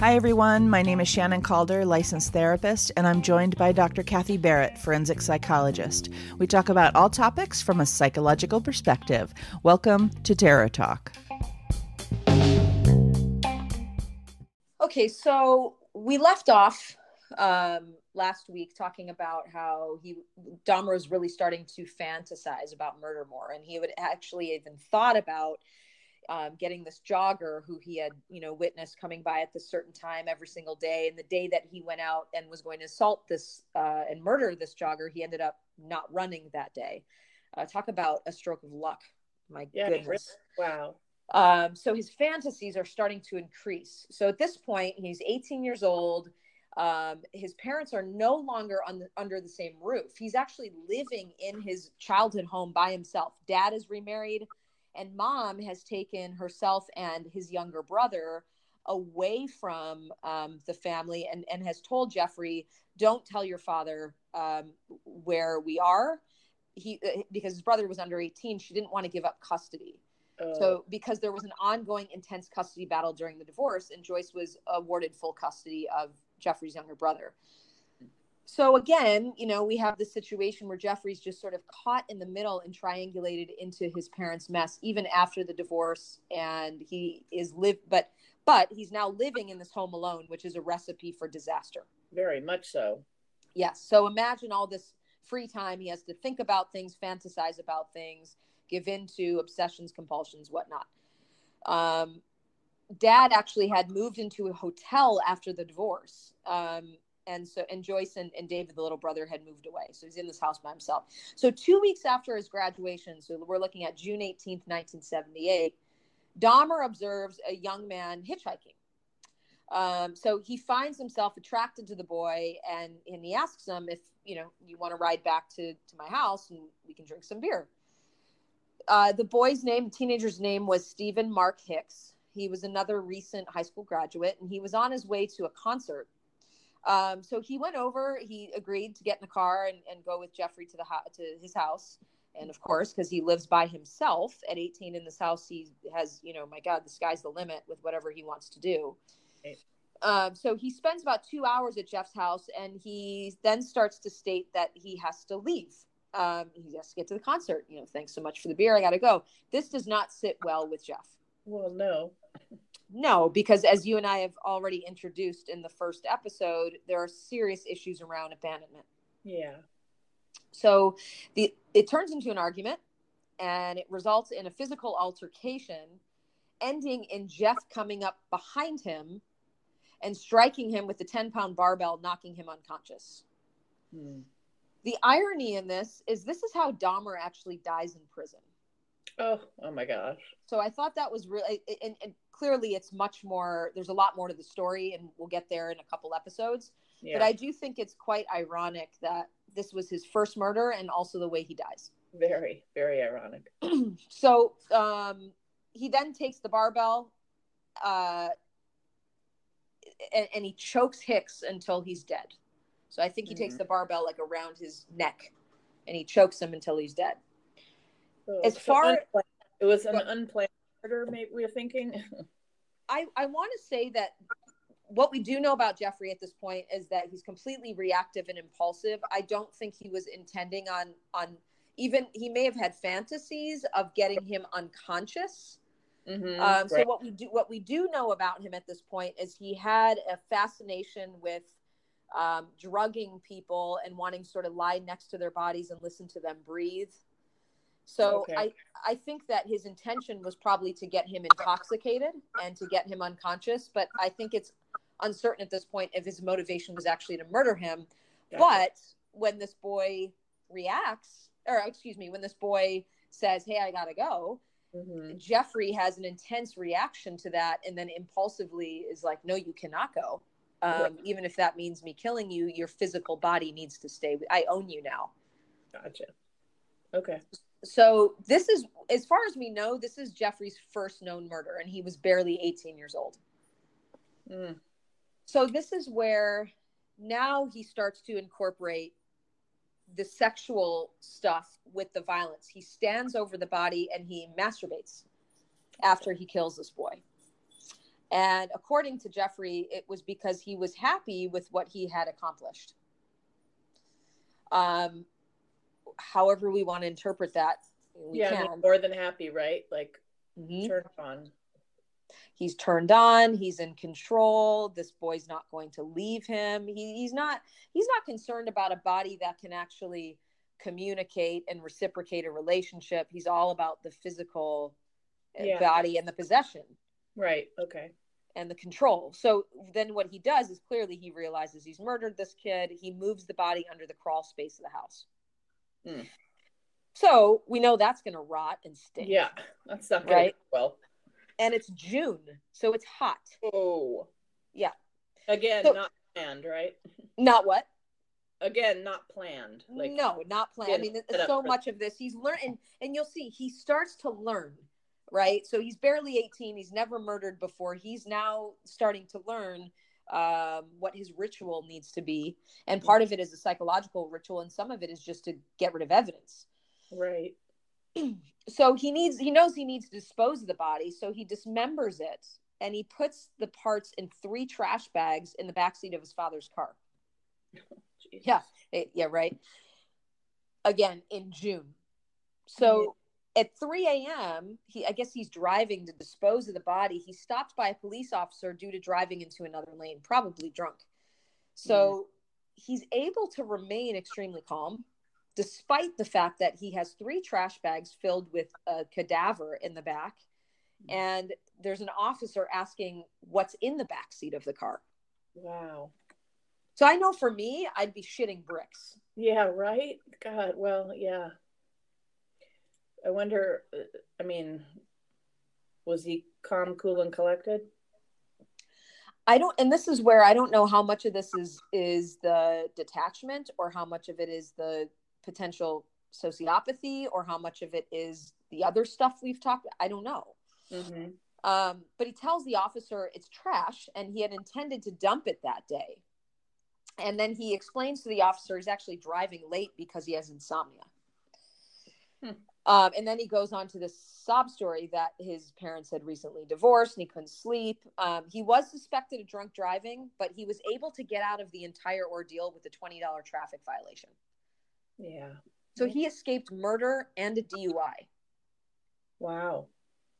Hi, everyone. My name is Shannon Calder, licensed therapist, and I'm joined by Dr. Kathy Barrett, forensic psychologist. We talk about all topics from a psychological perspective. Welcome to Terror Talk. Okay, so we left off um, last week talking about how he Dahmer was really starting to fantasize about murder more, and he would actually even thought about um, getting this jogger who he had, you know, witnessed coming by at this certain time every single day. And the day that he went out and was going to assault this uh, and murder this jogger, he ended up not running that day. Uh, talk about a stroke of luck. My yeah, goodness. Wow. Um, so his fantasies are starting to increase. So at this point, he's 18 years old. Um, his parents are no longer on the, under the same roof. He's actually living in his childhood home by himself. Dad is remarried and mom has taken herself and his younger brother away from um, the family and, and has told Jeffrey, don't tell your father um, where we are. He, uh, because his brother was under 18, she didn't want to give up custody. Oh. So, because there was an ongoing intense custody battle during the divorce, and Joyce was awarded full custody of Jeffrey's younger brother so again, you know, we have this situation where Jeffrey's just sort of caught in the middle and triangulated into his parents' mess even after the divorce and he is live but but he's now living in this home alone, which is a recipe for disaster. Very much so. Yes. So imagine all this free time he has to think about things, fantasize about things, give in to obsessions, compulsions, whatnot. Um, dad actually had moved into a hotel after the divorce. Um, and so and Joyce and, and David, the little brother, had moved away. So he's in this house by himself. So two weeks after his graduation, so we're looking at June 18th, 1978, Dahmer observes a young man hitchhiking. Um, so he finds himself attracted to the boy and, and he asks him if, you know, you want to ride back to, to my house and we can drink some beer. Uh, the boy's name, teenager's name was Steven Mark Hicks. He was another recent high school graduate and he was on his way to a concert um, so he went over. He agreed to get in the car and, and go with Jeffrey to the ho- to his house. And of course, because he lives by himself at 18 in this house, he has, you know, my God, the sky's the limit with whatever he wants to do. Um, so he spends about two hours at Jeff's house, and he then starts to state that he has to leave. Um, he has to get to the concert. You know, thanks so much for the beer. I got to go. This does not sit well with Jeff. Well, no. No, because as you and I have already introduced in the first episode, there are serious issues around abandonment. Yeah. So the it turns into an argument and it results in a physical altercation ending in Jeff coming up behind him and striking him with the 10 pound barbell, knocking him unconscious. Hmm. The irony in this is this is how Dahmer actually dies in prison. Oh, oh my gosh. So I thought that was really, and, and clearly it's much more, there's a lot more to the story, and we'll get there in a couple episodes. Yeah. But I do think it's quite ironic that this was his first murder and also the way he dies. Very, very ironic. so um, he then takes the barbell uh, and, and, he chokes Hicks until he's dead. So I think he mm-hmm. takes the barbell like around his neck and he chokes him until he's dead. Oh, as far it was an unplanned murder, maybe we're thinking. I I want to say that what we do know about Jeffrey at this point is that he's completely reactive and impulsive. I don't think he was intending on on even he may have had fantasies of getting him unconscious. Mm-hmm, um, so what we do what we do know about him at this point is he had a fascination with um, drugging people and wanting to sort of lie next to their bodies and listen to them breathe. So okay. I I think that his intention was probably to get him intoxicated and to get him unconscious, but I think it's uncertain at this point if his motivation was actually to murder him. Gotcha. But when this boy reacts, or excuse me, when this boy says, "Hey, I gotta go," mm-hmm. Jeffrey has an intense reaction to that, and then impulsively is like, "No, you cannot go." Um, even if that means me killing you, your physical body needs to stay. I own you now. Gotcha. Okay so this is as far as we know this is jeffrey's first known murder and he was barely 18 years old mm. so this is where now he starts to incorporate the sexual stuff with the violence he stands over the body and he masturbates after he kills this boy. And according to Jeffrey, it was because he was happy with what he had accomplished. Um, however, we want to interpret that, yeah, more than happy, right? Like mm-hmm. turned on. He's turned on. He's in control. This boy's not going to leave him. He, he's not. He's not concerned about a body that can actually communicate and reciprocate a relationship. He's all about the physical uh, yeah. body and the possession. Right. Okay. And the control. So then what he does is clearly he realizes he's murdered this kid. He moves the body under the crawl space of the house. Mm. So we know that's going to rot and stink. Yeah. That's not right. Well, and it's June, so it's hot. Oh. Yeah. Again, so, not planned, right? Not what? again not planned like no not planned i mean so much of this he's learning and you'll see he starts to learn right so he's barely 18 he's never murdered before he's now starting to learn um, what his ritual needs to be and part of it is a psychological ritual and some of it is just to get rid of evidence right so he needs he knows he needs to dispose of the body so he dismembers it and he puts the parts in three trash bags in the backseat of his father's car yeah, it, yeah, right. Again in June. So. At 3 a.m., he I guess he's driving to dispose of the body. He's stopped by a police officer due to driving into another lane, probably drunk. So mm-hmm. he's able to remain extremely calm despite the fact that he has three trash bags filled with a cadaver in the back mm-hmm. and there's an officer asking what's in the back seat of the car wow so I know for me, I'd be shitting bricks. Yeah, right? God, well, yeah. I wonder, I mean, was he calm, cool, and collected? I don't, and this is where I don't know how much of this is is the detachment, or how much of it is the potential sociopathy, or how much of it is the other stuff we've talked. I don't know. Mm-hmm. Um, but he tells the officer it's trash, and he had intended to dump it that day. And then he explains to the officer he's actually driving late because he has insomnia. Hmm. Um, and then he goes on to this sob story that his parents had recently divorced and he couldn't sleep. Um, he was suspected of drunk driving, but he was able to get out of the entire ordeal with a $20 traffic violation. Yeah. So he escaped murder and a DUI. Wow.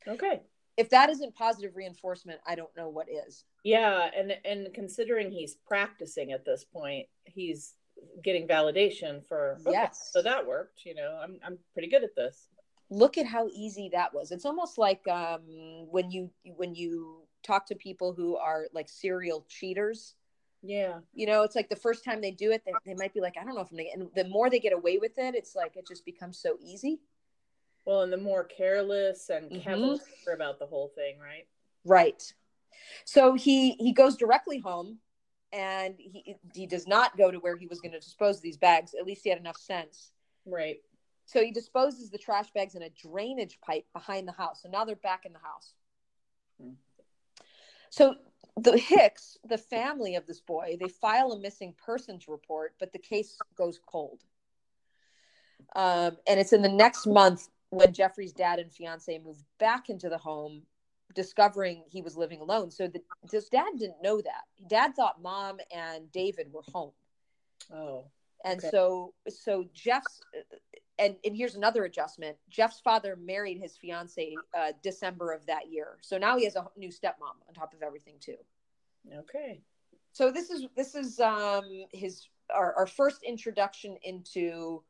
Okay if that isn't positive reinforcement, I don't know what is. Yeah, and and considering he's practicing at this point, he's getting validation for okay, yes. So that worked. You know, I'm I'm pretty good at this. Look at how easy that was. It's almost like um, when you when you talk to people who are like serial cheaters. Yeah. You know, it's like the first time they do it, they, they might be like, I don't know if I'm gonna, and the more they get away with it, it's like it just becomes so easy. Well, and the more careless and mm-hmm. about the whole thing, right? Right. So he he goes directly home, and he he does not go to where he was going to dispose of these bags. At least he had enough sense. Right. So he disposes the trash bags in a drainage pipe behind the house. So now they're back in the house. Hmm. So the Hicks, the family of this boy, they file a missing persons report, but the case goes cold. Um, and it's in the next month when Jeffrey's dad and fiance move back into the home, discovering he was living alone. So the, his dad didn't know that. Dad thought mom and David were home. Oh. And okay. so so Jeff's and and here's another adjustment. Jeff's father married his fiance uh, December of that year. So now he has a new stepmom on top of everything too. Okay. So this is this is um his our, our first introduction into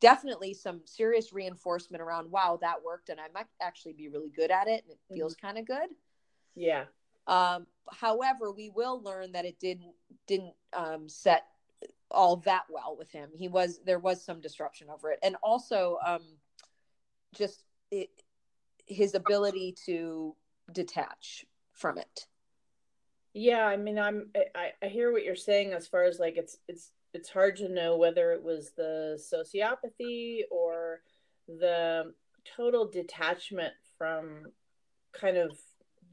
definitely some serious reinforcement around wow that worked and i might actually be really good at it and it feels mm-hmm. kind of good. Yeah. Um, however we will learn that it didn't didn't um, set all that well with him. He was there was some disruption over it. And also um, just it, his ability to detach from it. Yeah i mean i'm I, I hear what you're saying as far as like it's it's it's hard to know whether it was the sociopathy or the total detachment from kind of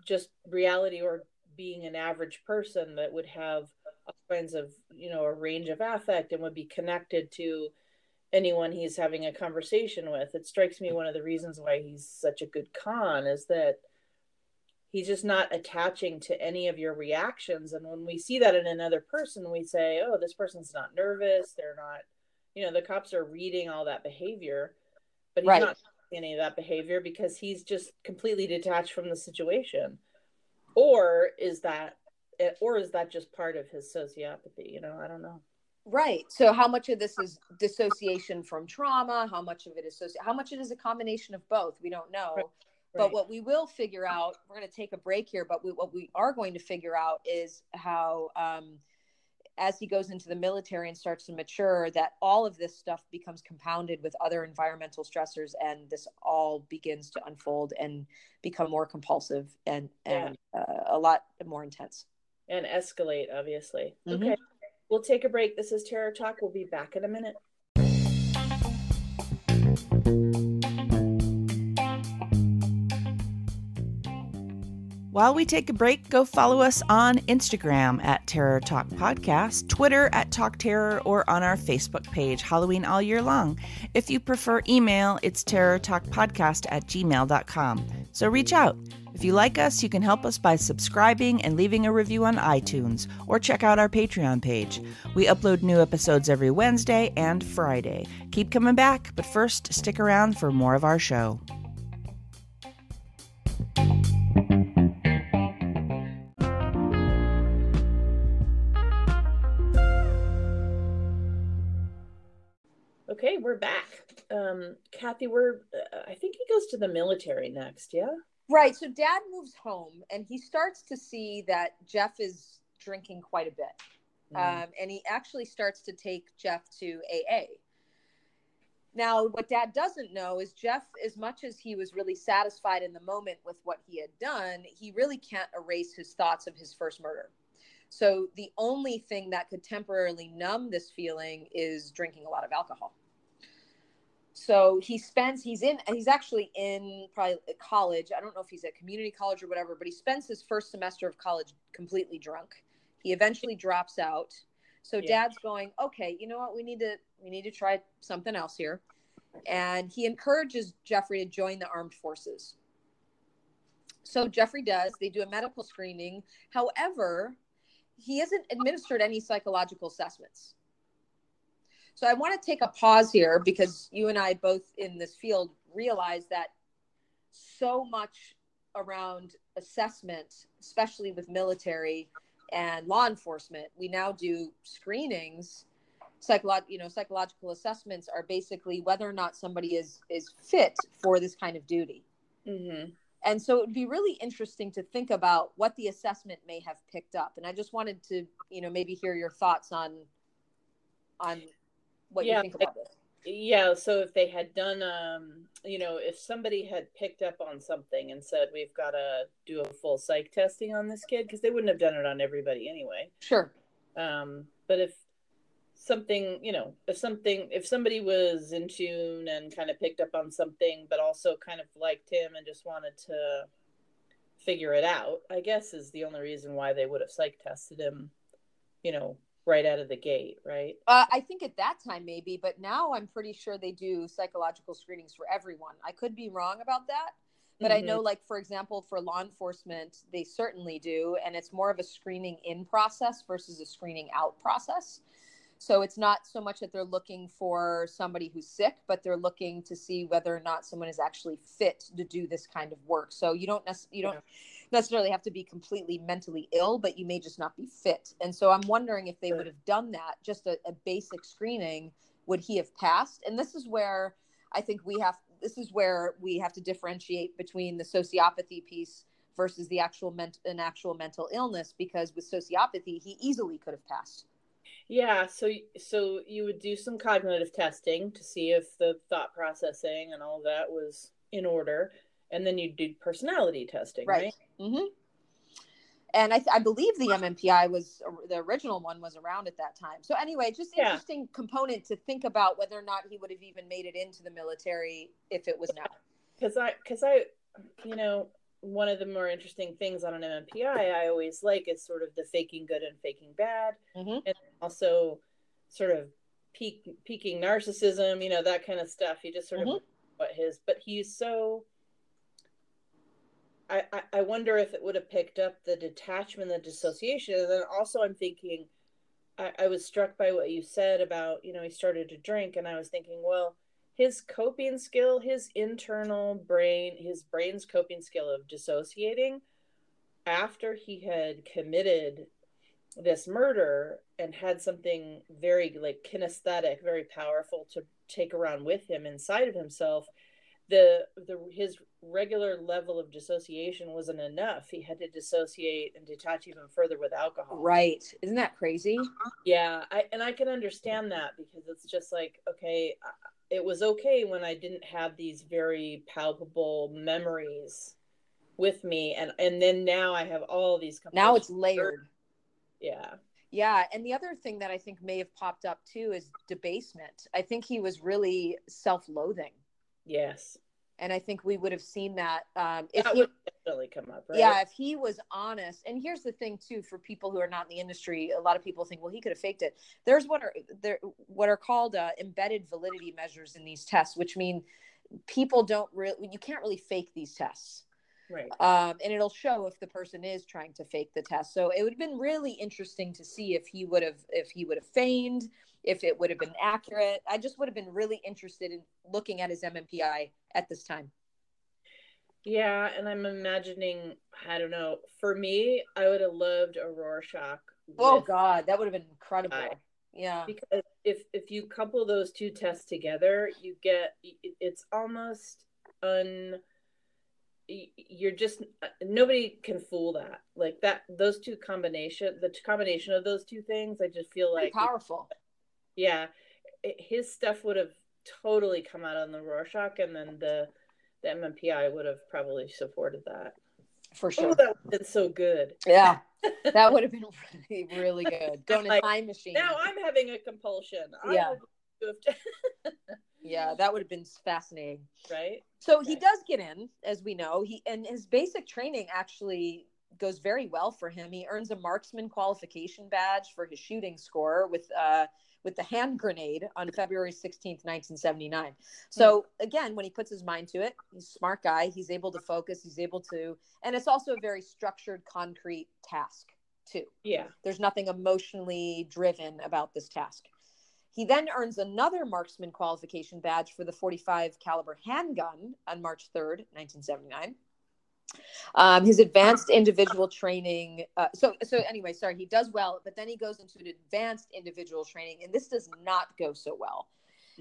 just reality or being an average person that would have all kinds of you know a range of affect and would be connected to anyone he's having a conversation with. It strikes me one of the reasons why he's such a good con is that he's just not attaching to any of your reactions. And when we see that in another person, we say, oh, this person's not nervous. They're not, you know, the cops are reading all that behavior, but he's right. not any of that behavior because he's just completely detached from the situation. Or is that, or is that just part of his sociopathy? You know, I don't know. Right. So how much of this is dissociation from trauma? How much of it is soci- how much it is a combination of both? We don't know. Right. But what we will figure out, we're going to take a break here, but we, what we are going to figure out is how, um, as he goes into the military and starts to mature, that all of this stuff becomes compounded with other environmental stressors, and this all begins to unfold and become more compulsive and and yeah. uh, a lot more intense and escalate. Obviously, mm-hmm. okay. We'll take a break. This is Terror Talk. We'll be back in a minute. While we take a break, go follow us on Instagram at Terror Talk Podcast, Twitter at Talk Terror, or on our Facebook page, Halloween All Year Long. If you prefer email, it's terrortalkpodcast at gmail.com. So reach out. If you like us, you can help us by subscribing and leaving a review on iTunes, or check out our Patreon page. We upload new episodes every Wednesday and Friday. Keep coming back, but first, stick around for more of our show. We're back. Um, Kathy, we're, uh, I think he goes to the military next, yeah? Right. So dad moves home and he starts to see that Jeff is drinking quite a bit. Mm. Um, and he actually starts to take Jeff to AA. Now, what dad doesn't know is Jeff, as much as he was really satisfied in the moment with what he had done, he really can't erase his thoughts of his first murder. So, the only thing that could temporarily numb this feeling is drinking a lot of alcohol so he spends he's in he's actually in probably college i don't know if he's at community college or whatever but he spends his first semester of college completely drunk. He eventually drops out. So yeah. dad's going okay you know what? We need to we need to try something else here. And he encourages jeffrey to join the armed forces. So jeffrey does. They do a medical screening. However he isn't administered any psychological assessments so I want to take a pause here because you and I both in this field realize that so much around assessment, especially with military and law enforcement, we now do screenings. Psycholo- you know, psychological assessments are basically whether or not somebody is is fit for this kind of duty. Mm-hmm. And so it would be really interesting to think about what the assessment may have picked up. And I just wanted to, you know, maybe hear your thoughts on on what yeah, you think about this. Yeah, so if they had done, um, you know, if somebody had picked up on something and said we've got to do a full psych testing on this kid, because they wouldn't have done it on everybody anyway. Sure. Um, but if something, you know, if something, if somebody was in tune and kind of picked up on something, but also kind of liked him and just wanted to figure it out, I guess is the only reason why they would have psych tested him, you know, right out of the gate, right? Uh, I think at that time maybe, but now I'm pretty sure they do psychological screenings for everyone. I could be wrong about that, but mm-hmm. I know, mm-hmm. like for example, for law enforcement, they certainly do, and it's more of a screening in process versus a screening out process. So it's not so much that they're looking for somebody who's sick, but they're looking to see whether or not someone is actually fit to do this kind of work. So you don't necessarily you don't. Yeah necessarily have to be completely mentally ill, but you may just not be fit. And so I'm wondering if they would have done that, just a, a basic screening, would he have passed? And this is where I think we have this is where we have to differentiate between the sociopathy piece versus the actual ment- an actual mental illness because with sociopathy he easily could have passed yeah so so you would do some cognitive testing to see if the thought processing and all that was in order and then you do personality testing, right? right? Mm-hmm. And I, th- I, believe the MMPI was the original one was around at that time. So anyway, just yeah. interesting component to think about whether or not he would have even made it into the military if it was now. Because I, because I, you know, one of the more interesting things on an MMPI I always like is sort of the faking good and faking bad, mm-hmm. and also sort of peak peaking narcissism, you know, that kind of stuff. He just sort Mhm. of what his, but he's so. I, I wonder if it would have picked up the detachment, the dissociation, and then also I'm thinking, I, I was struck by what you said about you know he started to drink, and I was thinking, well, his coping skill, his internal brain, his brain's coping skill of dissociating, after he had committed this murder and had something very like kinesthetic, very powerful to take around with him inside of himself, the the his regular level of dissociation wasn't enough. He had to dissociate and detach even further with alcohol. Right. Isn't that crazy? Yeah, I and I can understand that because it's just like okay, uh, it was okay when I didn't have these very palpable memories with me, and and then now I have all these. Now it's layered. Yeah. Yeah, and the other thing that I think may have popped up too is debasement. I think he was really self-loathing, Yes. And I think we would have seen that um, if that he, would definitely come up, right? yeah, if he was honest. And here's the thing too, for people who are not in the industry, a lot of people think, well, he could have faked it. There's what are there what are called uh, embedded validity measures in these tests, which mean people don't really you can't really fake these tests. Right. um, and it'll show if the person is trying to fake the test. So it would have been really interesting to see if he would have if he would have feigned, if it would have been accurate. I just would have been really interested in looking at his MMPI at this time. Yeah, and I'm imagining, I don't know, for me, I would have loved a Rorschach. Oh God, that would have been incredible. Aye. Yeah, Because if if you couple those two tests together, you get it's almost un you're just uh, nobody can fool that. Like that those two combination the combination of those two things, I just feel Pretty like powerful. yeah, it, his stuff would have totally come out on the Rorschach and then the the MMPI would have probably supported that. For sure. Oh, that would have been so good. Yeah, that would have been really, really good. Going Like, time machine. Now I'm having a compulsion. I Yeah. Yeah, that would have been fascinating. right? So he does get in, as we know. He and his basic training actually goes very well for him. He earns a marksman qualification badge for his shooting score with uh with the hand grenade on February 16th, 1979. So again, when he puts his mind to it, he's a smart guy. He's able to focus. He's able to, and it's also a very structured, concrete task too. Yeah. There's nothing emotionally driven about this task. He then earns another marksman qualification badge for the 45 caliber handgun on March 3rd, 1979. Um, his advanced individual training. Uh, so, so anyway, sorry, he does well, but then he goes into an advanced individual training, and this does not go so well.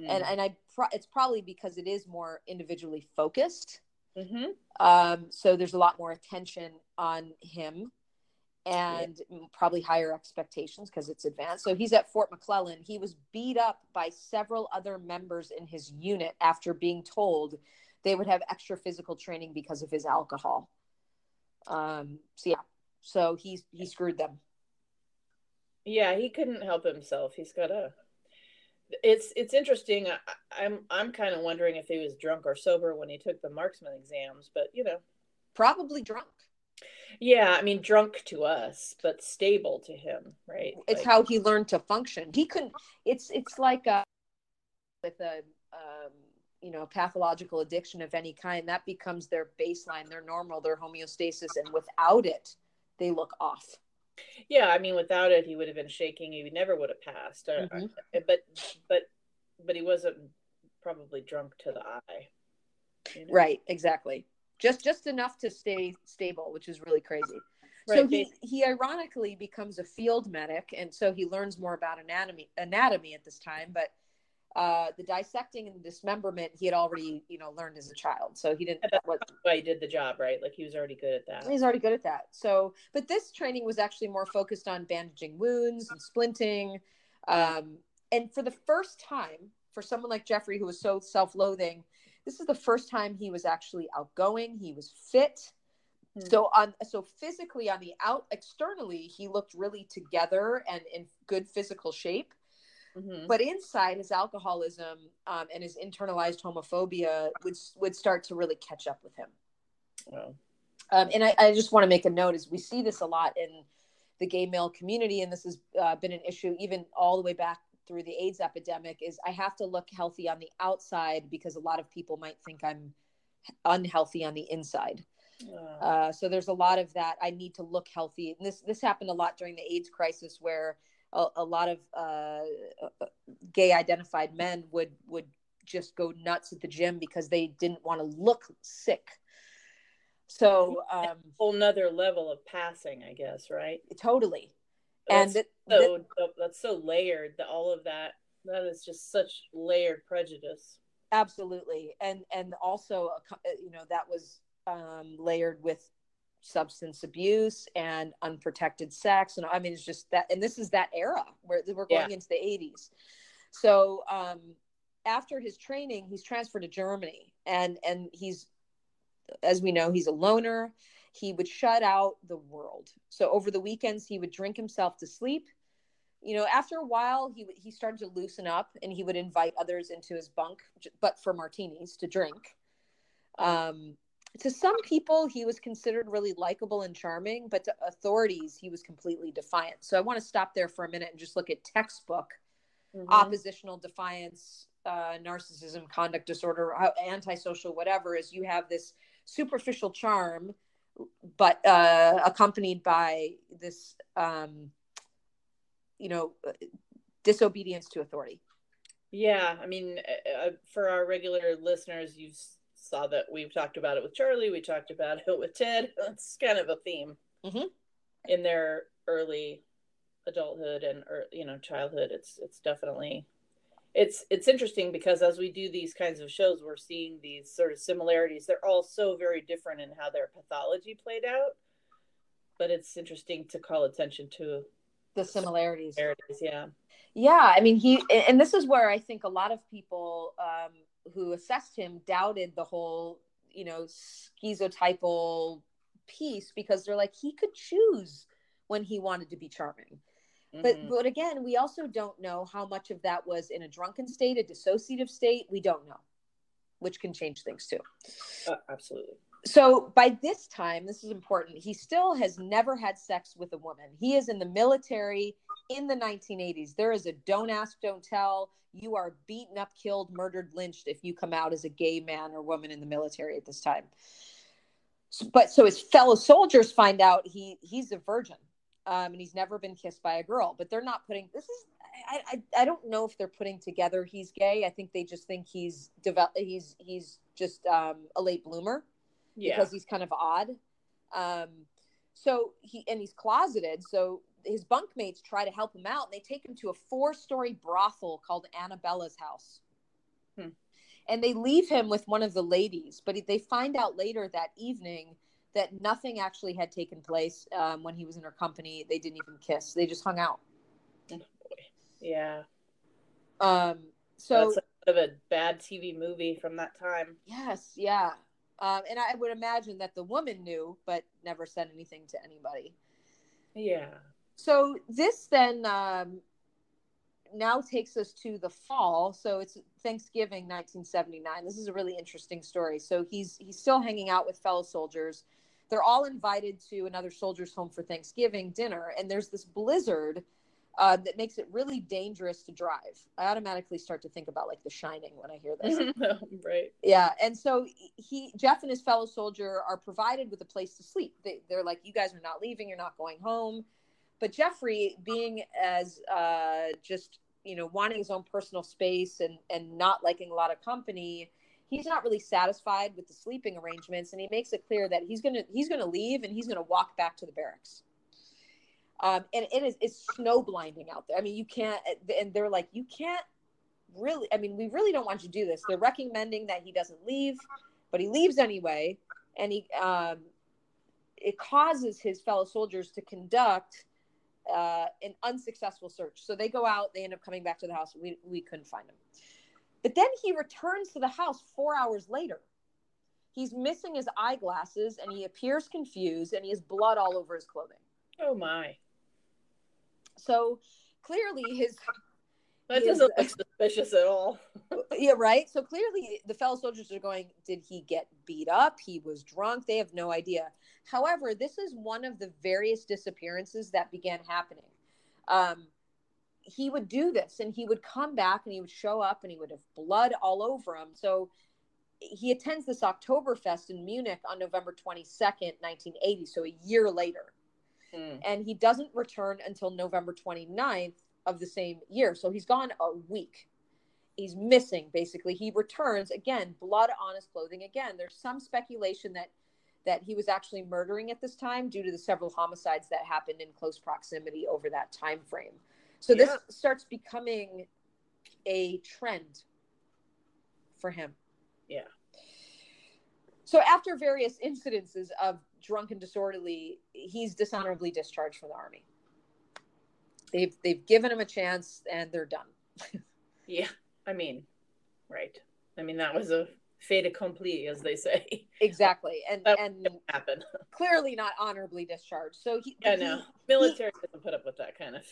And and I, pro- it's probably because it is more individually focused. hmm Um, so there's a lot more attention on him and probably higher expectations because it's advanced. So he's at Fort McClellan. He was beat up by several other members in his unit after being told they would have extra physical training because of his alcohol. Um, so yeah, so he he screwed them. Yeah, he couldn't help himself. He's got a. It's it's interesting. I, I'm I'm kind of wondering if he was drunk or sober when he took the marksman exams, but you know, Probably drunk. Yeah. I mean, drunk to us, but stable to him, right? It's Like, how he learned to function. He couldn't. It's it's like a, with a um, you know pathological addiction of any kind. That becomes their baseline, their normal, their homeostasis, and without it, they look off. yeah. I mean, without it, he would have been shaking. He never would have passed. Uh, Mhm. uh, but but but he wasn't probably drunk to the eye. you know? Right. Exactly. Just just enough to stay stable, which is really crazy. so he, he ironically becomes a field medic, and so he learns more about anatomy anatomy at this time. But uh, the dissecting and dismemberment he had already you know learned as a child, so he didn't. What, Why he did the job, right? Like he was already good at that. he's already good at that. So, but this training was actually more focused on bandaging wounds and splinting. Um, and for the first time, for someone like Jeffrey who was so self-loathing, this is the first time he was actually outgoing. He was fit. Hmm. So on so physically on the out externally, he looked really together and in good physical shape. Mhm. But inside, his alcoholism um, and his internalized homophobia would would start to really catch up with him. Well, Um, and I, I just want to make a note is we see this a lot in the gay male community, and this has uh, been an issue even all the way back through the AIDS epidemic is I have to look healthy on the outside because a lot of people might think I'm unhealthy on the inside. Uh, so there's a lot of that. I need to look healthy. And this this happened a lot during the AIDS crisis, where a, a lot of uh, gay identified men would would just go nuts at the gym because they didn't want to look sick. So um, whole nother level of passing, I guess, right? Totally. That's and so that's so layered. That all of that that is just such layered prejudice. Absolutely, and and also you know that was um, layered with substance abuse and unprotected sex and i mean it's just that and this is that era where we're going yeah. into the 80s so um, after his training he's transferred to germany and and he's as we know he's a loner he would shut out the world. So over the weekends he would drink himself to sleep. You know after a while he he started to loosen up and he would invite others into his bunk but for martinis to drink. Um to some people he was considered really likable and charming but to authorities he was completely defiant. So i want to stop there for a minute and just look at textbook mm-hmm. oppositional defiance uh, narcissism conduct disorder antisocial whatever is you have this superficial charm but uh, accompanied by this um, you know disobedience to authority yeah i mean uh, uh for our regular listeners you've saw that we've talked about it with Charlie. We talked about it with Ted. It's kind of a theme mm-hmm. in their early adulthood and or you know childhood. It's it's definitely it's it's interesting because as we do these kinds of shows, we're seeing these sort of similarities. They're all so very different in how their pathology played out, but it's interesting to call attention to the similarities. similarities yeah. Yeah, I mean he and this is where I think a lot of people um, who assessed him doubted the whole, you know, schizotypal piece because they're like he could choose when he wanted to be charming. Mm-hmm. But but again, we also don't know how much of that was in a drunken state, a dissociative state. We don't know, which can change things too. Uh, absolutely so by this time this is important he still has never had sex with a woman he is in the military in the 1980s there is a don't ask don't tell you are beaten up killed murdered lynched if you come out as a gay man or woman in the military at this time so, but so his fellow soldiers find out he he's a virgin um, and he's never been kissed by a girl but they're not putting this is I, I, I don't know if they're putting together he's gay i think they just think he's develop he's he's just um, a late bloomer yeah. because he's kind of odd. Um, so he and he's closeted. So his bunkmates try to help him out. And they take him to a four-story brothel called Annabella's house. Hmm. And they leave him with one of the ladies, but they find out later that evening that nothing actually had taken place um, when he was in her company. They didn't even kiss; they just hung out. Yeah. Um. So that's a, bit of a bad TV movie from that time. Yes. Yeah. Um, and I would imagine that the woman knew, but never said anything to anybody. Yeah. So this then um, now takes us to the fall. So it's Thanksgiving, 1979. This is a really interesting story. So he's he's still hanging out with fellow soldiers. They're all invited to another soldier's home for Thanksgiving dinner, and there's this blizzard uh, that makes it really dangerous to drive. I automatically start to think about like The Shining when I hear this. right. Yeah, and so he, Jeff, and his fellow soldier are provided with a place to sleep. They, they're like, "You guys are not leaving. You're not going home." But Jeffrey, being as uh, just you know wanting his own personal space and and not liking a lot of company, he's not really satisfied with the sleeping arrangements, and he makes it clear that he's gonna he's gonna leave and he's gonna walk back to the barracks um, and it is it's snow blinding out there. I mean, you can't, and they're like, you can't really. I mean, we really don't want you to do this. They're recommending that he doesn't leave, but he leaves anyway, and he um, it causes his fellow soldiers to conduct uh, an unsuccessful search. So they go out, they end up coming back to the house. We we couldn't find him, but then he returns to the house four hours later. He's missing his eyeglasses, and he appears confused, and he has blood all over his clothing. Oh my! So clearly his that doesn't look suspicious at all. yeah, right. So clearly the fellow soldiers are going, did he get beat up? He was drunk. They have no idea. However, this is one of the various disappearances that began happening. Um, he would do this and he would come back and he would show up and he would have blood all over him. So he attends this Oktoberfest in Munich on November 22nd, 1980, so a year later. Mm. And he doesn't return until November 29th of the same year. So he's gone a week. He's missing basically. He returns again, blood on his clothing again. There's some speculation that that he was actually murdering at this time due to the several homicides that happened in close proximity over that time frame. So yeah. this starts becoming a trend for him. Yeah. So after various incidences of drunken disorderly, he's dishonorably discharged from the army. They've they've given him a chance and they're done. yeah. I mean, right. I mean that was a fait accompli, as they say. Exactly, and that and happen. clearly not honorably discharged. So he, yeah, no, military he, doesn't put up with that kind of.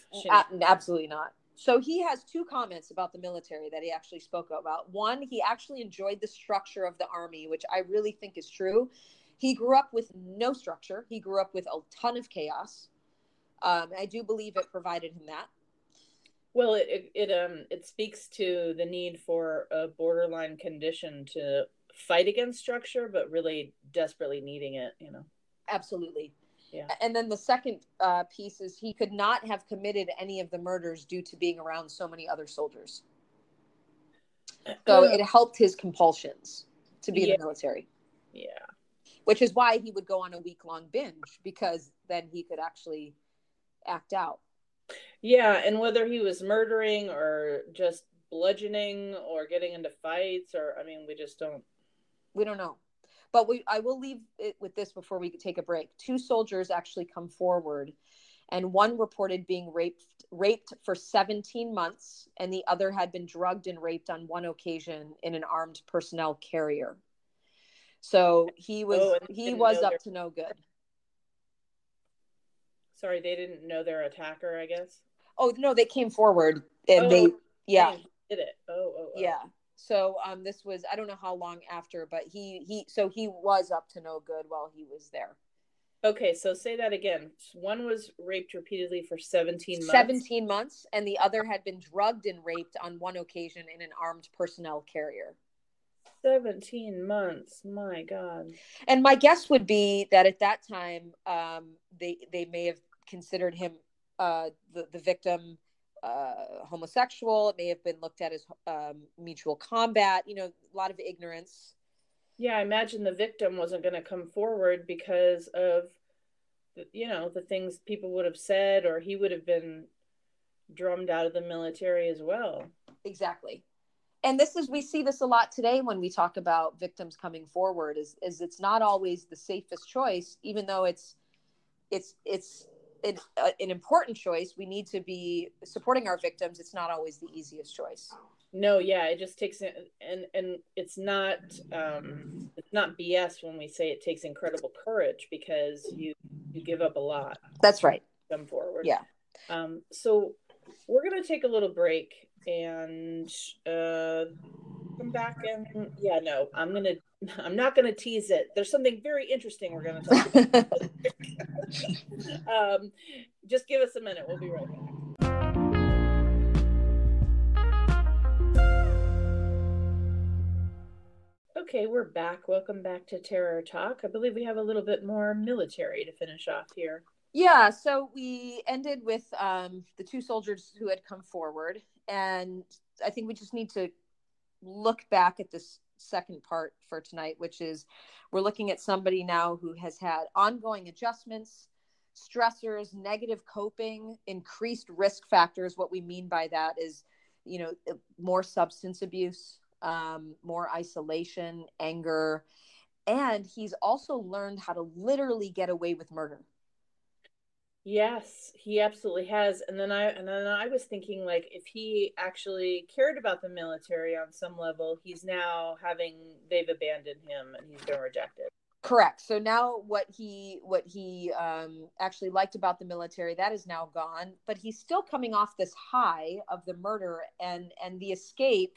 absolutely not. So he has two comments about the military that he actually spoke about. One, he actually enjoyed the structure of the army, which I really think is true. He grew up with no structure. He grew up with a ton of chaos. Um, I do believe it provided him that. Well, it, it, it um it speaks to the need for a borderline condition to fight against structure, but really desperately needing it. You know. Absolutely. Yeah. And then the second uh, piece is he could not have committed any of the murders due to being around so many other soldiers. So it helped his compulsions to be yeah. in the military. Yeah. Which is why he would go on a week long binge because then he could actually act out. Yeah, and whether he was murdering or just bludgeoning or getting into fights or I mean, we just don't we don't know. But we I will leave it with this before we take a break. Two soldiers actually come forward and one reported being raped raped for 17 months and the other had been drugged and raped on one occasion in an armed personnel carrier. So he was oh, he was up to no good. Sorry, they didn't know their attacker, I guess. Oh no, they came forward and oh, they yeah did it. Oh, oh, oh, yeah. So um, this was I don't know how long after, but he he so he was up to no good while he was there. Okay, so say that again. One was raped repeatedly for 17 months. 17 months, and the other had been drugged and raped on one occasion in an armed personnel carrier. 17 months. My God. And my guess would be that at that time, um, they, they may have considered him uh, the the victim uh, homosexual. It may have been looked at as um, mutual combat. You know, a lot of ignorance. Yeah, I imagine the victim wasn't going to come forward because of, you know, the things people would have said, or he would have been drummed out of the military as well. Exactly. And this is we see this a lot today when we talk about victims coming forward is is it's not always the safest choice even though it's it's it's an, uh, an important choice we need to be supporting our victims. It's not always the easiest choice. No yeah it just takes and and it's not um it's not bs when we say it takes incredible courage because you you give up a lot that's right. come forward. Yeah. Um so we're gonna take a little break and uh come back and yeah no i'm gonna i'm not gonna tease it there's something very interesting we're gonna talk about um just give us a minute we'll be right back Okay, we're back. Welcome back to Terror Talk. I believe we have a little bit more military to finish off here. Yeah, so we ended with um, the two soldiers who had come forward, and I think we just need to look back at this second part for tonight, which is we're looking at somebody now who has had ongoing adjustments, stressors, negative coping, increased risk factors. What we mean by that is, you know, more substance abuse, um, more isolation, anger, and he's also learned how to literally get away with murder. Yes, he absolutely has. And then I and then I was thinking like if he actually cared about the military on some level, he's now having they've abandoned him and he's been rejected. Correct. So now what he what he um, actually liked about the military that is now gone, but he's still coming off this high of the murder and and the escape,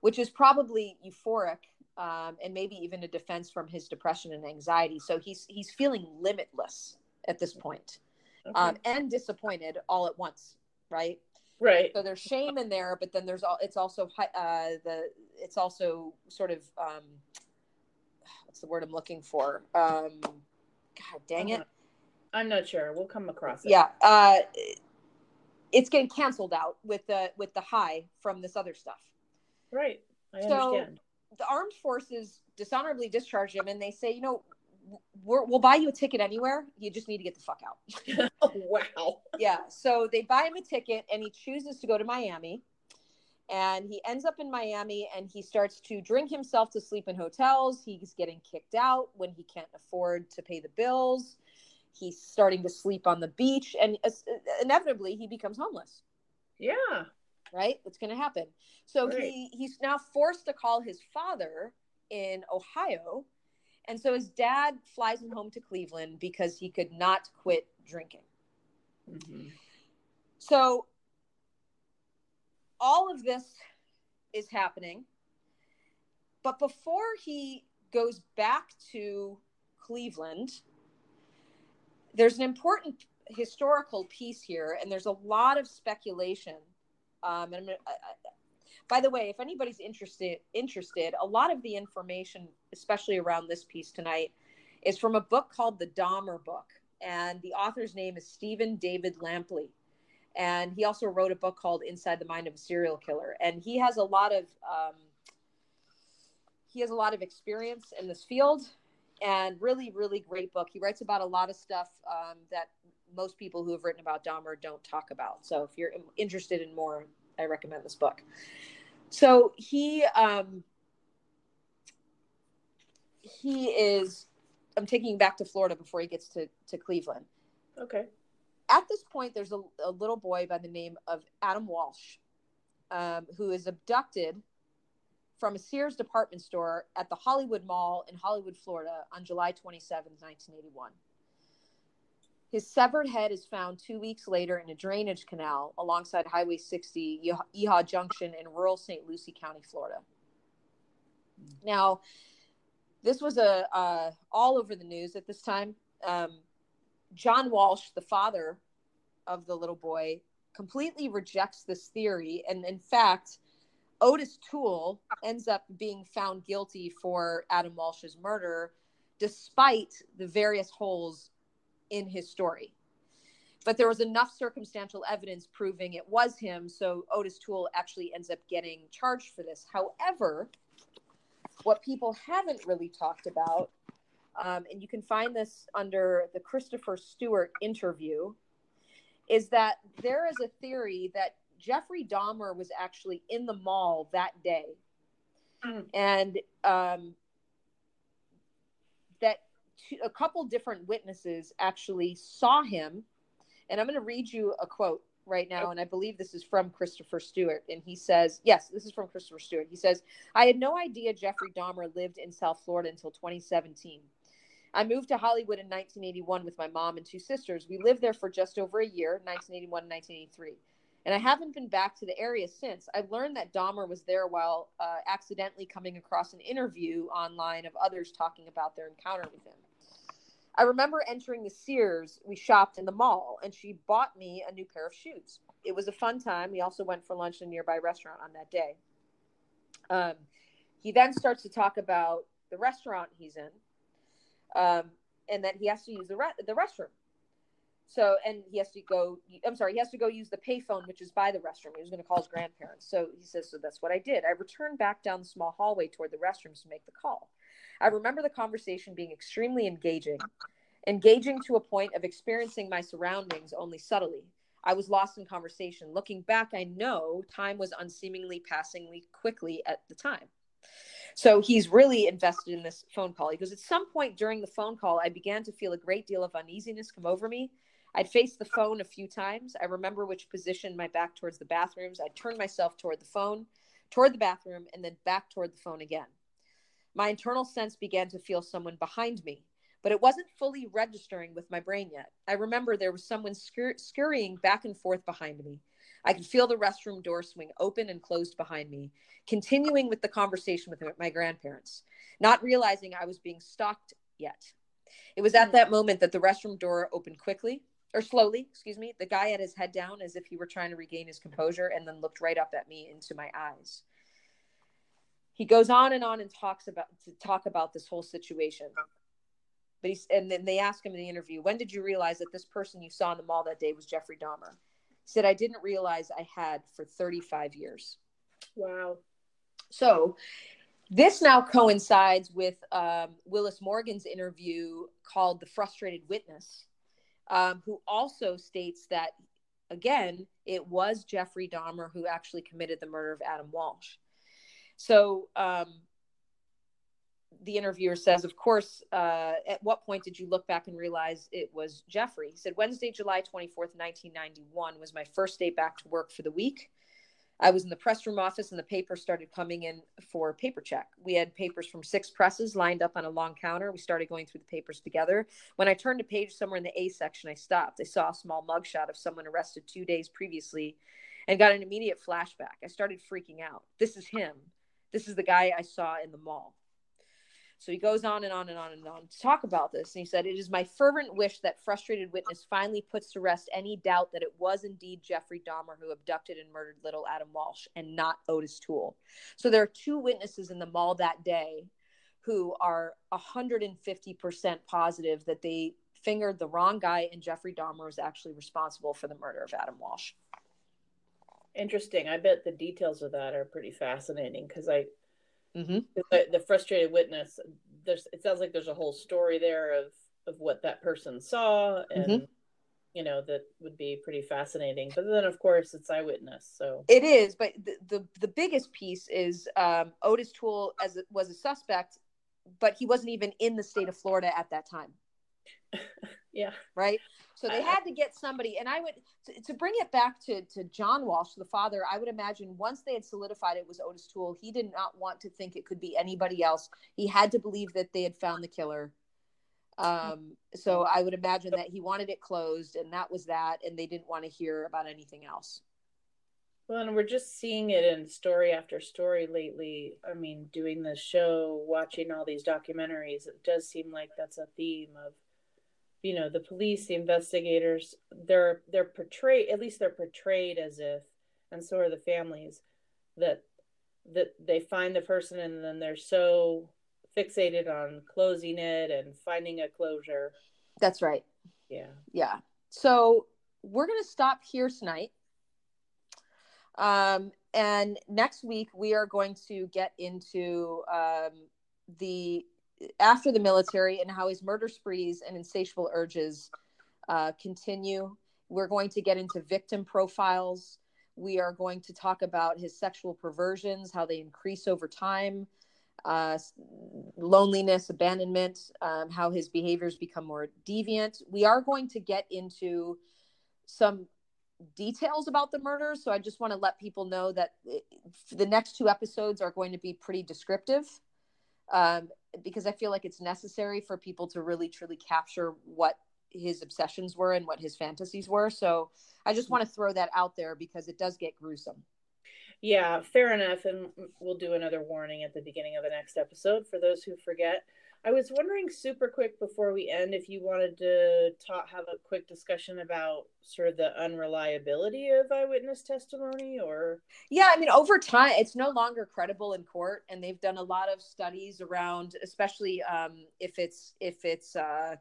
which is probably euphoric um, and maybe even a defense from his depression and anxiety. So he's he's feeling limitless at this point okay. um, and disappointed all at once, right? Right. So there's shame in there, but then there's all. It's also uh, the. It's also sort of um, what's the word I'm looking for? Um, God dang it. I'm not sure. We'll come across it. Yeah. Uh, it's getting canceled out with the with the high from this other stuff. Right. I So- understand. The armed forces dishonorably discharge him, and they say, you know, we're, we'll buy you a ticket anywhere. You just need to get the fuck out. oh, wow. yeah. So they buy him a ticket, and he chooses to go to Miami. And he ends up in Miami, and he starts to drink himself to sleep in hotels. He's getting kicked out when he can't afford to pay the bills. He's starting to sleep on the beach, and inevitably, he becomes homeless. Yeah. right? It's going to happen? So Right. he he's now forced to call his father in Ohio, and so his dad flies him home to Cleveland because he could not quit drinking. Mhm. So all of this is happening, but before he goes back to Cleveland, there's an important historical piece here, and there's a lot of speculation. Um, and I'm gonna, I, I, by the way, if anybody's interested, interested, a lot of the information, especially around this piece tonight, is from a book called the Dahmer Book, and the author's name is Stephen David Lampley, and he also wrote a book called Inside the Mind of a Serial Killer, and he has a lot of um, he has a lot of experience in this field, and really, really great book. He writes about a lot of stuff um, that most people who have written about Dahmer don't talk about. So if you're interested in more, I recommend this book. So he um, he is. I'm taking him back to Florida before he gets to to Cleveland. Okay. At this point, there's a, a little boy by the name of Adam Walsh, um, who is abducted from a Sears department store at the Hollywood Mall in Hollywood, Florida, on July 27, 1981. His severed head is found two weeks later in a drainage canal alongside Highway 60, Yeh- Yeehaw Junction in rural St. Lucie County, Florida. Now, this was a all over the news at this time. Um, John Walsh, the father of the little boy, completely rejects this theory, and in fact, Otis Toole ends up being found guilty for Adam Walsh's murder, despite the various holes in his story. But there was enough circumstantial evidence proving it was him, so Otis Toole actually ends up getting charged for this. However, what people haven't really talked about, um, and you can find this under the Christopher Stewart interview, is that there is a theory that Jeffrey Dahmer was actually in the mall that day, Mm. and um, that two, a couple different witnesses actually saw him. And I'm going to read you a quote right now, and I believe this is from Christopher Stewart. And he says, Yes, this is from Christopher Stewart. He says, I had no idea Jeffrey Dahmer lived in South Florida until 2017. I moved to Hollywood in 1981 with my mom and two sisters. We lived there for just over a year, 1981 and 1983. And I haven't been back to the area since. I learned that Dahmer was there while uh, accidentally coming across an interview online of others talking about their encounter with him. I remember entering the Sears. We shopped in the mall, and she bought me a new pair of shoes. It was a fun time. We also went for lunch in a nearby restaurant on that day. Um, he then starts to talk about the restaurant he's in, um, and that he has to use the re- the restroom. So, and he has to go. I'm sorry, he has to go use the payphone, which is by the restroom. He was going to call his grandparents. So he says, so that's what I did. I returned back down the small hallway toward the restrooms to make the call. I remember the conversation being extremely engaging, engaging to a point of experiencing my surroundings only subtly. I was lost in conversation. Looking back, I know time was unseemingly passingly quickly at the time. So he's really invested in this phone call. He goes, At some point during the phone call, I began to feel a great deal of uneasiness come over me. I'd faced the phone a few times. I remember which position my back towards the bathrooms. I'd turn myself toward the phone, toward the bathroom, and then back toward the phone again. My internal sense began to feel someone behind me, but it wasn't fully registering with my brain yet. I remember there was someone scur- scurrying back and forth behind me. I could feel the restroom door swing open and closed behind me, continuing with the conversation with my grandparents, not realizing I was being stalked yet. It was at hmm. that moment that the restroom door opened quickly, or slowly, excuse me. The guy had his head down as if he were trying to regain his composure and then looked right up at me into my eyes. He goes on and on and talks about to talk about this whole situation. But he's and then they ask him in the interview, when did you realize that this person you saw in the mall that day was Jeffrey Dahmer? He said, I didn't realize I had for 35 years. Wow. So this now coincides with um, Willis Morgan's interview called The Frustrated Witness, um, who also states that, again, it was Jeffrey Dahmer who actually committed the murder of Adam Walsh. So um, the interviewer says, Of course, uh, at what point did you look back and realize it was Jeffrey? He said, Wednesday, July 24th, 1991 was my first day back to work for the week. I was in the press room office and the papers started coming in for paper check. We had papers from six presses lined up on a long counter. We started going through the papers together. When I turned a page somewhere in the A section, I stopped. I saw a small mugshot of someone arrested two days previously and got an immediate flashback. I started freaking out. This is him. This is the guy I saw in the mall. So he goes on and on and on and on to talk about this. And he said, It is my fervent wish that frustrated witness finally puts to rest any doubt that it was indeed Jeffrey Dahmer who abducted and murdered little Adam Walsh and not Otis Toole. So there are two witnesses in the mall that day who are 150% positive that they fingered the wrong guy and Jeffrey Dahmer was actually responsible for the murder of Adam Walsh. Interesting. I bet the details of that are pretty fascinating because I Mm-hmm. The, the, frustrated witness. There's. It sounds like there's a whole story there of of what that person saw, and mm-hmm. you know that would be pretty fascinating. But then, of course, it's eyewitness. So it is. But the the, the biggest piece is um, Otis Toole as was a suspect, but he wasn't even in the state of Florida at that time. yeah. Right. So they had to get somebody, and I would to, to, bring it back to to John Walsh, the father. I would imagine once they had solidified it was Otis Toole, he did not want to think it could be anybody else. He had to believe that they had found the killer. Um, so I would imagine that he wanted it closed, and that was that, and they didn't want to hear about anything else. Well, and we're just seeing it in story after story lately. I mean, doing the show, watching all these documentaries, it does seem like that's a theme of you know the police the investigators they're they're portrayed at least they're portrayed as if and so are the families that that they find the person and then they're so fixated on closing it and finding a closure. That's right. Yeah. Yeah. So we're going to stop here tonight. Um, and next week we are going to get into um, the after the military and how his murder sprees and insatiable urges uh, continue. We're going to get into victim profiles. We are going to talk about his sexual perversions, how they increase over time, uh, loneliness, abandonment, um, how his behaviors become more deviant. We are going to get into some details about the murder. So I just want to let people know that it, the next two episodes are going to be pretty descriptive um, because I feel like it's necessary for people to really truly capture what his obsessions were and what his fantasies were. So I just want to throw that out there because it does get gruesome. Yeah, fair enough. And we'll do another warning at the beginning of the next episode for those who forget. I was wondering super quick before we end if you wanted to talk, have a quick discussion about sort of the unreliability of eyewitness testimony or? Yeah, I mean over time it's no longer credible in court and they've done a lot of studies around especially um, if it's if it's uh,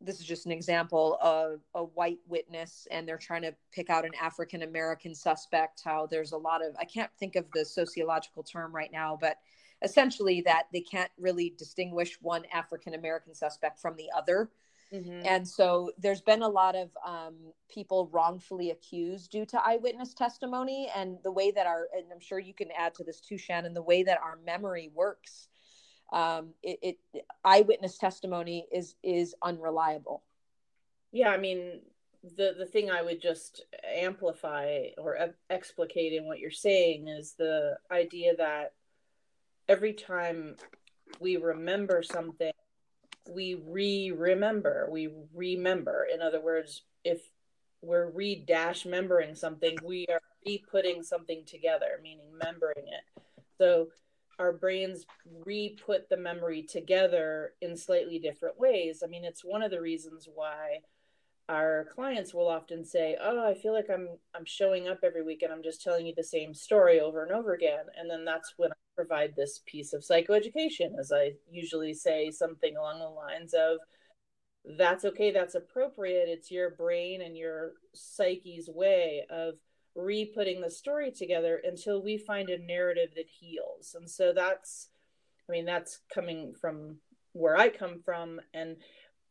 this is just an example of a white witness and they're trying to pick out an African American suspect how there's a lot of I can't think of the sociological term right now but essentially that they can't really distinguish one African American suspect from the other. Mm-hmm. And so there's been a lot of um, people wrongfully accused due to eyewitness testimony. And the way that our, and I'm sure you can add to this too, Shannon, the way that our memory works, um, it, it eyewitness testimony is is unreliable. Yeah, I mean, the the thing I would just amplify or explicate in what you're saying is the idea that every time we remember something, we re remember, we remember. In other words, if we're re dash membering something, we are re putting something together, meaning membering it. So our brains re put the memory together in slightly different ways. I mean, it's one of the reasons why our clients will often say, "Oh, I feel like I'm I'm showing up every week and I'm just telling you the same story over and over again." And then that's when I provide this piece of psychoeducation, as I usually say something along the lines of, "That's okay, that's appropriate. It's your brain and your psyche's way of re-putting the story together until we find a narrative that heals." And so that's, I mean, that's coming from where I come from, and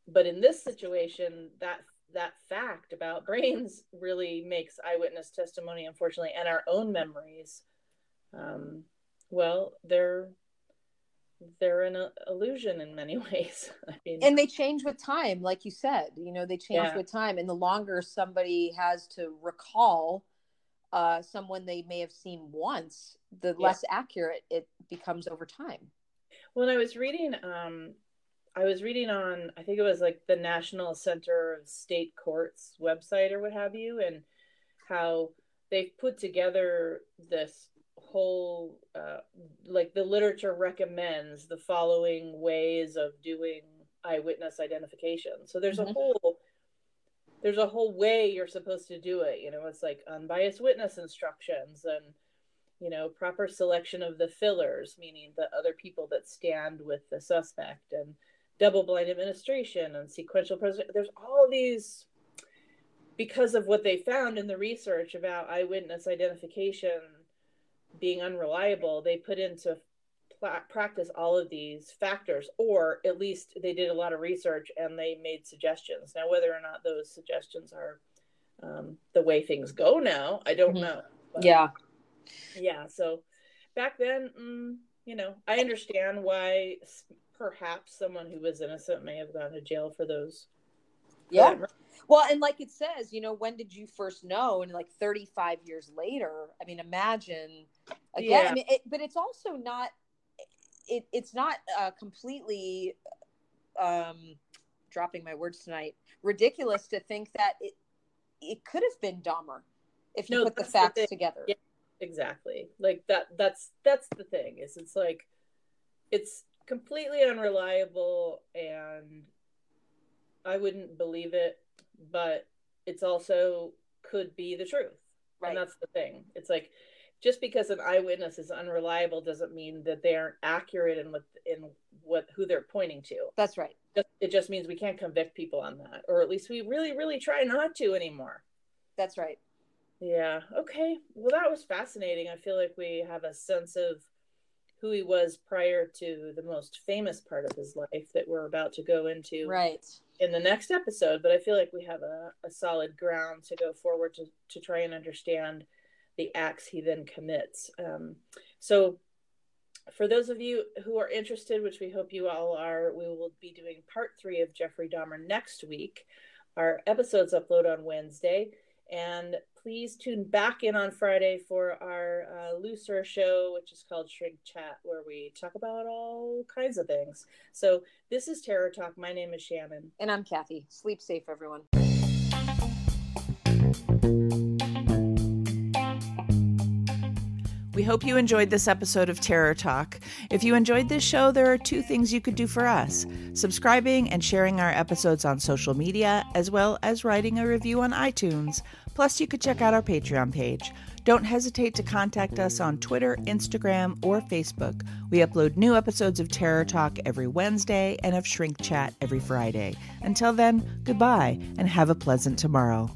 but in this situation, that that fact about brains really makes eyewitness testimony, unfortunately, and our own memories. Um, well, they're they're an illusion in many ways. I mean, and they change with time, like you said. You know, they change yeah. with time, and the longer somebody has to recall uh, someone they may have seen once, the yeah. less accurate it becomes over time. When I was reading um, I was reading on, I think it was like the National Center of State Courts website or what have you, and how they've put together this whole, uh, like the literature recommends the following ways of doing eyewitness identification. So there's mm-hmm. a whole, there's a whole way you're supposed to do it. You know, it's like unbiased witness instructions and you know proper selection of the fillers meaning the other people that stand with the suspect and double blind administration and sequential preservation. There's all these because of what they found in the research about eyewitness identification being unreliable. They put into practice all of these factors, or at least they did a lot of research and they made suggestions. Now, whether or not those suggestions are um, the way things go now, I don't mm-hmm. know. But, yeah, yeah. So back then, mm, you know, I understand why perhaps someone who was innocent may have gone to jail for those. Yeah. Well, and like it says, you know, when did you first know? And like 35 years later, I mean, imagine again. Yeah. I mean, it, but it's also not. It, it's not uh, completely um, dropping my words tonight. Ridiculous to think that it it could have been Dahmer if you no, put the facts the together. Yeah, exactly. Like that. That's that's the thing. Is it's like it's completely unreliable and I wouldn't believe it, but it's also could be the truth. Right. And that's the thing. It's like just because an eyewitness is unreliable doesn't mean that they aren't accurate in what in what who they're pointing to. That's right. It just means we can't convict people on that, or at least we really, really try not to anymore. That's right. Yeah. Okay. Well, that was fascinating. I feel like we have a sense of who he was prior to the most famous part of his life that we're about to go into right. in the next episode but i feel like we have a, a solid ground to go forward to, to try and understand the acts he then commits. Um, so for those of you who are interested which we hope you all are we will be doing part three of jeffrey dahmer next week. Our episodes upload on wednesday and please tune back in on Friday for our uh, looser show, which is called Shrink Chat, where we talk about all kinds of things. So, this is Terror Talk. My name is Shannon. And I'm Kathy. Sleep safe, everyone. We hope you enjoyed this episode of Terror Talk. If you enjoyed this show, there are two things you could do for us subscribing and sharing our episodes on social media, as well as writing a review on iTunes. Plus, you could check out our Patreon page. Don't hesitate to contact us on Twitter, Instagram, or Facebook. We upload new episodes of Terror Talk every Wednesday and of Shrink Chat every Friday. Until then, goodbye and have a pleasant tomorrow.